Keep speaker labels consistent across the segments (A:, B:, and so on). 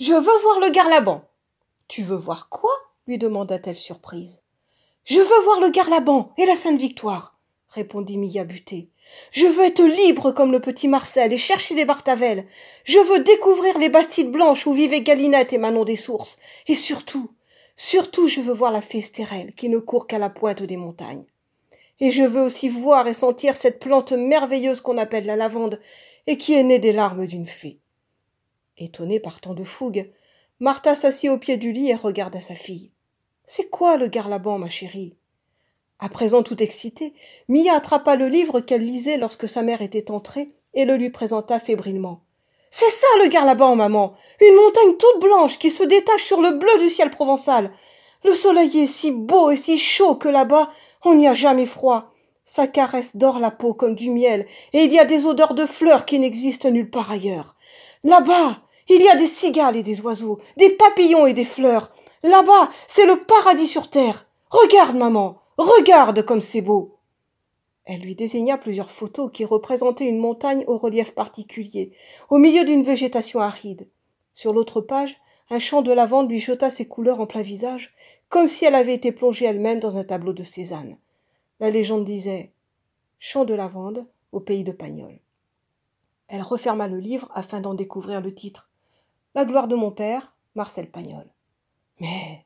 A: Je veux voir le Garlaban. Tu veux voir quoi? lui demanda-t-elle surprise. Je veux voir le Garlaban et la Sainte Victoire, répondit Mia butée. Je veux être libre comme le petit Marcel et chercher des Bartavelles. Je veux découvrir les Bastides blanches où vivaient Galinette et Manon des Sources. Et surtout, surtout, je veux voir la fée Estérelle qui ne court qu'à la pointe des montagnes. Et je veux aussi voir et sentir cette plante merveilleuse qu'on appelle la lavande et qui est née des larmes d'une fée. Étonnée par tant de fougue, Martha s'assit au pied du lit et regarda sa fille. C'est quoi le garlaban, ma chérie? À présent tout excitée, Mia attrapa le livre qu'elle lisait lorsque sa mère était entrée et le lui présenta fébrilement. C'est ça le garlaban, maman Une montagne toute blanche qui se détache sur le bleu du ciel provençal. Le soleil est si beau et si chaud que là-bas, on n'y a jamais froid. Sa caresse dort la peau comme du miel, et il y a des odeurs de fleurs qui n'existent nulle part ailleurs. Là-bas, il y a des cigales et des oiseaux, des papillons et des fleurs. Là-bas, c'est le paradis sur terre. Regarde, maman, regarde comme c'est beau. Elle lui désigna plusieurs photos qui représentaient une montagne au relief particulier, au milieu d'une végétation aride. Sur l'autre page, un champ de lavande lui jeta ses couleurs en plein visage, comme si elle avait été plongée elle-même dans un tableau de Cézanne. La légende disait Champ de lavande au pays de Pagnol. Elle referma le livre afin d'en découvrir le titre. La gloire de mon père, Marcel Pagnol. Mais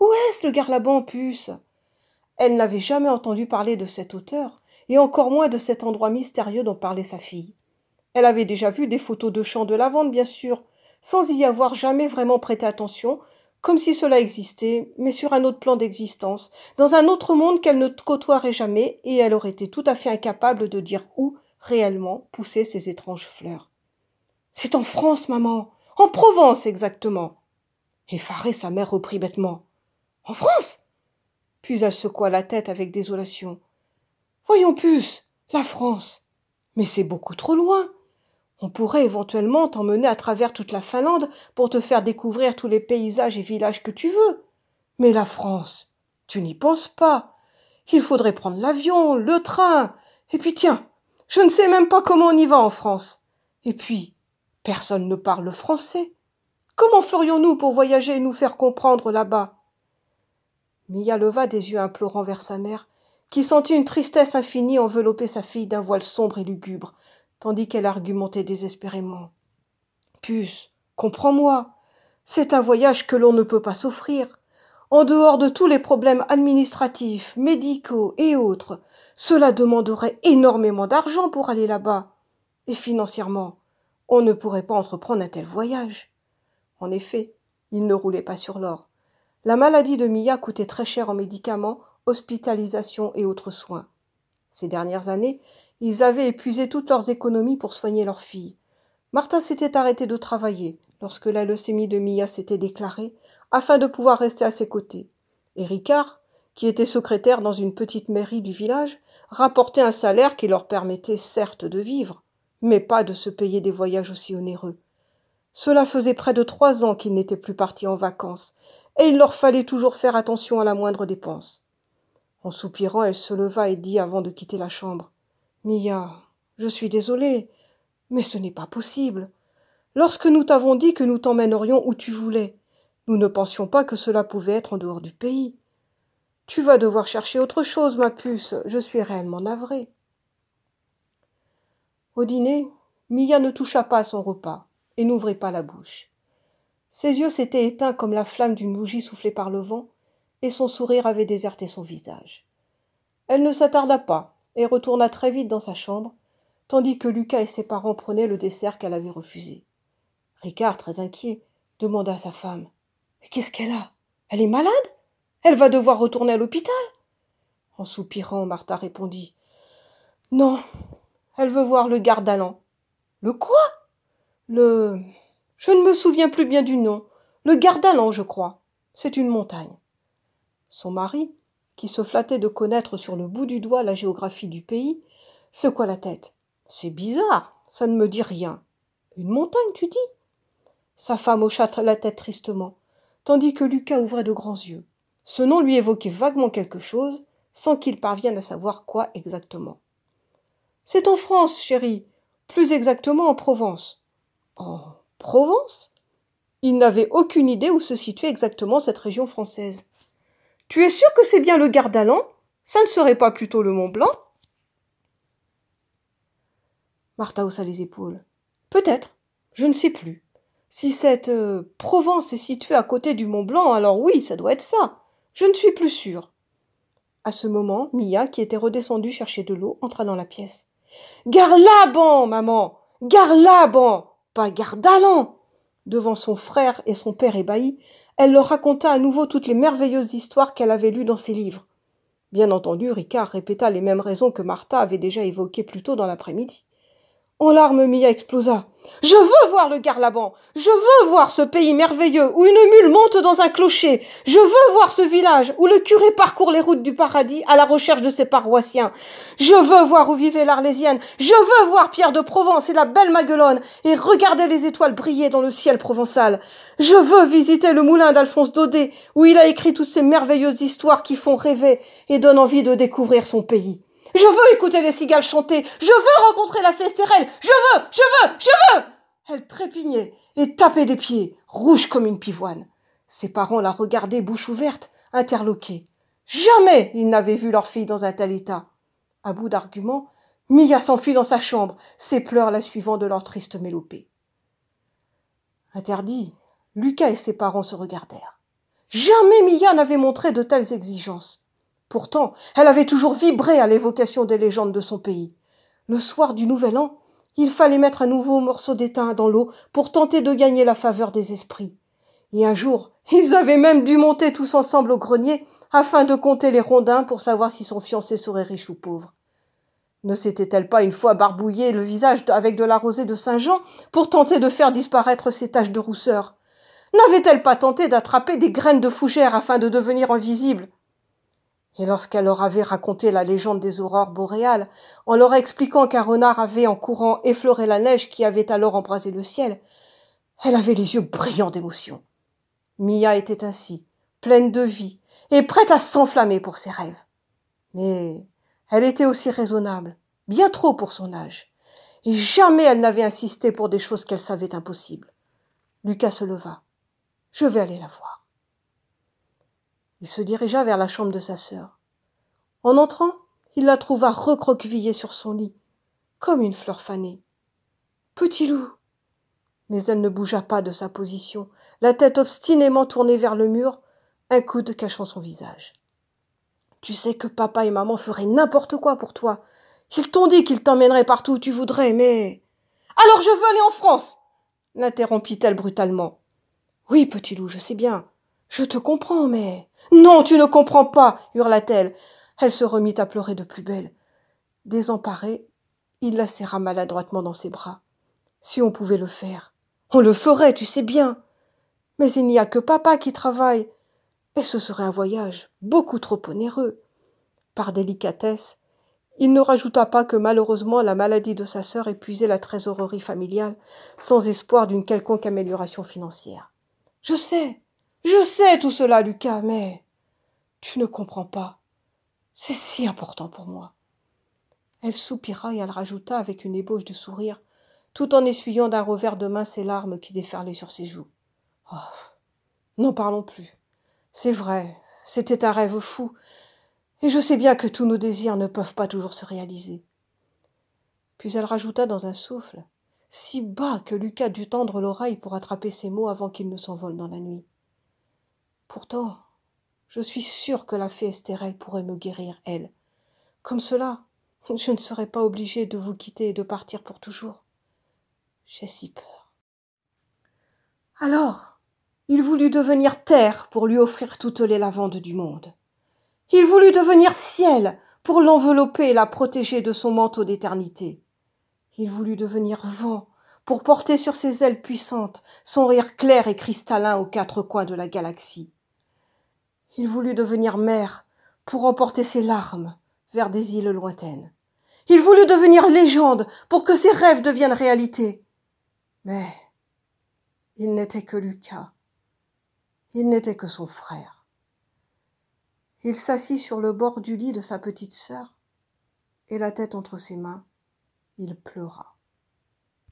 A: où est-ce le Garlaban, puce? Elle n'avait jamais entendu parler de cet auteur, et encore moins de cet endroit mystérieux dont parlait sa fille. Elle avait déjà vu des photos de champs de lavande, bien sûr, sans y avoir jamais vraiment prêté attention, comme si cela existait, mais sur un autre plan d'existence, dans un autre monde qu'elle ne côtoierait jamais, et elle aurait été tout à fait incapable de dire où, réellement, poussaient ces étranges fleurs. C'est en France, maman. En Provence exactement. Effarée, sa mère reprit bêtement. En France? Puis elle secoua la tête avec désolation. Voyons, puce, la France. Mais c'est beaucoup trop loin. On pourrait éventuellement t'emmener à travers toute la Finlande pour te faire découvrir tous les paysages et villages que tu veux. Mais la France, tu n'y penses pas. Il faudrait prendre l'avion, le train. Et puis tiens, je ne sais même pas comment on y va en France. Et puis, Personne ne parle français. Comment ferions-nous pour voyager et nous faire comprendre là-bas? Mia leva des yeux implorants vers sa mère, qui sentit une tristesse infinie envelopper sa fille d'un voile sombre et lugubre, tandis qu'elle argumentait désespérément. Puce, comprends-moi. C'est un voyage que l'on ne peut pas s'offrir. En dehors de tous les problèmes administratifs, médicaux et autres, cela demanderait énormément d'argent pour aller là-bas. Et financièrement, on ne pourrait pas entreprendre un tel voyage. En effet, il ne roulait pas sur l'or. La maladie de Mia coûtait très cher en médicaments, hospitalisation et autres soins. Ces dernières années, ils avaient épuisé toutes leurs économies pour soigner leur fille. Martha s'était arrêtée de travailler lorsque la leucémie de Mia s'était déclarée, afin de pouvoir rester à ses côtés. Et Ricard, qui était secrétaire dans une petite mairie du village, rapportait un salaire qui leur permettait certes de vivre, mais pas de se payer des voyages aussi onéreux. Cela faisait près de trois ans qu'ils n'étaient plus partis en vacances, et il leur fallait toujours faire attention à la moindre dépense. En soupirant, elle se leva et dit avant de quitter la chambre. Mia, je suis désolée, mais ce n'est pas possible. Lorsque nous t'avons dit que nous t'emmènerions où tu voulais, nous ne pensions pas que cela pouvait être en dehors du pays. Tu vas devoir chercher autre chose, ma puce, je suis réellement navrée. Au dîner, Mia ne toucha pas à son repas et n'ouvrit pas la bouche. Ses yeux s'étaient éteints comme la flamme d'une bougie soufflée par le vent, et son sourire avait déserté son visage. Elle ne s'attarda pas et retourna très vite dans sa chambre, tandis que Lucas et ses parents prenaient le dessert qu'elle avait refusé. Ricard, très inquiet, demanda à sa femme Qu'est-ce qu'elle a? Elle est malade? Elle va devoir retourner à l'hôpital? En soupirant, Martha répondit Non, elle veut voir le Gardalan. Le quoi? Le. Je ne me souviens plus bien du nom. Le Gardalan, je crois. C'est une montagne. Son mari, qui se flattait de connaître sur le bout du doigt la géographie du pays, secoua la tête. C'est bizarre, ça ne me dit rien. Une montagne, tu dis? Sa femme hocha la tête tristement, tandis que Lucas ouvrait de grands yeux. Ce nom lui évoquait vaguement quelque chose, sans qu'il parvienne à savoir quoi exactement. C'est en France, chérie. Plus exactement en Provence. En Provence? Il n'avait aucune idée où se situait exactement cette région française. Tu es sûr que c'est bien le Gardaland? Ça ne serait pas plutôt le Mont Blanc? Martha haussa les épaules. Peut-être, je ne sais plus. Si cette euh, Provence est située à côté du Mont Blanc, alors oui, ça doit être ça. Je ne suis plus sûre. À ce moment, Mia, qui était redescendue chercher de l'eau, entra dans la pièce. Garlaban, maman Garlaban Pas Gardalan Devant son frère et son père ébahis, elle leur raconta à nouveau toutes les merveilleuses histoires qu'elle avait lues dans ses livres. Bien entendu, Ricard répéta les mêmes raisons que Martha avait déjà évoquées plus tôt dans l'après-midi. En larmes, Mia explosa. Je veux voir le Garlaban. Je veux voir ce pays merveilleux où une mule monte dans un clocher. Je veux voir ce village où le curé parcourt les routes du paradis à la recherche de ses paroissiens. Je veux voir où vivait l'Arlésienne. Je veux voir Pierre de Provence et la belle Maguelone et regarder les étoiles briller dans le ciel provençal. Je veux visiter le moulin d'Alphonse Daudet où il a écrit toutes ces merveilleuses histoires qui font rêver et donnent envie de découvrir son pays. Je veux écouter les cigales chanter. Je veux rencontrer la Festérelle. Je veux, je veux, je veux. Elle trépignait et tapait des pieds, rouge comme une pivoine. Ses parents la regardaient bouche ouverte, interloqués. Jamais ils n'avaient vu leur fille dans un tel état. À bout d'arguments, Mia s'enfuit dans sa chambre, ses pleurs la suivant de leur triste mélopée. Interdit, Lucas et ses parents se regardèrent. Jamais Mia n'avait montré de telles exigences. Pourtant, elle avait toujours vibré à l'évocation des légendes de son pays. Le soir du Nouvel An, il fallait mettre un nouveau morceau d'étain dans l'eau pour tenter de gagner la faveur des esprits. Et un jour, ils avaient même dû monter tous ensemble au grenier afin de compter les rondins pour savoir si son fiancé serait riche ou pauvre. Ne s'était-elle pas une fois barbouillé le visage avec de la rosée de Saint-Jean pour tenter de faire disparaître ses taches de rousseur? N'avait-elle pas tenté d'attraper des graines de fougère afin de devenir invisible? Et lorsqu'elle leur avait raconté la légende des aurores boréales, en leur expliquant qu'un renard avait en courant effleuré la neige qui avait alors embrasé le ciel, elle avait les yeux brillants d'émotion. Mia était ainsi, pleine de vie, et prête à s'enflammer pour ses rêves. Mais elle était aussi raisonnable, bien trop pour son âge, et jamais elle n'avait insisté pour des choses qu'elle savait impossibles. Lucas se leva. Je vais aller la voir. Il se dirigea vers la chambre de sa sœur. En entrant, il la trouva recroquevillée sur son lit, comme une fleur fanée. Petit loup. Mais elle ne bougea pas de sa position, la tête obstinément tournée vers le mur, un coude cachant son visage. Tu sais que papa et maman feraient n'importe quoi pour toi. Ils t'ont dit qu'ils t'emmèneraient partout où tu voudrais, mais. Alors je veux aller en France l'interrompit-elle brutalement. Oui, petit loup, je sais bien. Je te comprends, mais. Non, tu ne comprends pas. hurla-t-elle. Elle se remit à pleurer de plus belle. Désemparé, il la serra maladroitement dans ses bras. Si on pouvait le faire. On le ferait, tu sais bien. Mais il n'y a que papa qui travaille. Et ce serait un voyage beaucoup trop onéreux. Par délicatesse, il ne rajouta pas que malheureusement la maladie de sa sœur épuisait la trésorerie familiale, sans espoir d'une quelconque amélioration financière. Je sais, je sais tout cela, Lucas, mais tu ne comprends pas. C'est si important pour moi. Elle soupira et elle rajouta avec une ébauche de sourire, tout en essuyant d'un revers de main ses larmes qui déferlaient sur ses joues. Oh. N'en parlons plus. C'est vrai, c'était un rêve fou, et je sais bien que tous nos désirs ne peuvent pas toujours se réaliser. Puis elle rajouta dans un souffle, si bas que Lucas dut tendre l'oreille pour attraper ses mots avant qu'ils ne s'envolent dans la nuit. Pourtant, je suis sûre que la fée Estérelle pourrait me guérir, elle. Comme cela, je ne serais pas obligée de vous quitter et de partir pour toujours. J'ai si peur. Alors, il voulut devenir terre pour lui offrir toutes les lavandes du monde. Il voulut devenir ciel pour l'envelopper et la protéger de son manteau d'éternité. Il voulut devenir vent pour porter sur ses ailes puissantes son rire clair et cristallin aux quatre coins de la galaxie. Il voulut devenir mer pour emporter ses larmes vers des îles lointaines. Il voulut devenir légende pour que ses rêves deviennent réalité. Mais il n'était que Lucas. Il n'était que son frère. Il s'assit sur le bord du lit de sa petite sœur, et la tête entre ses mains, il pleura.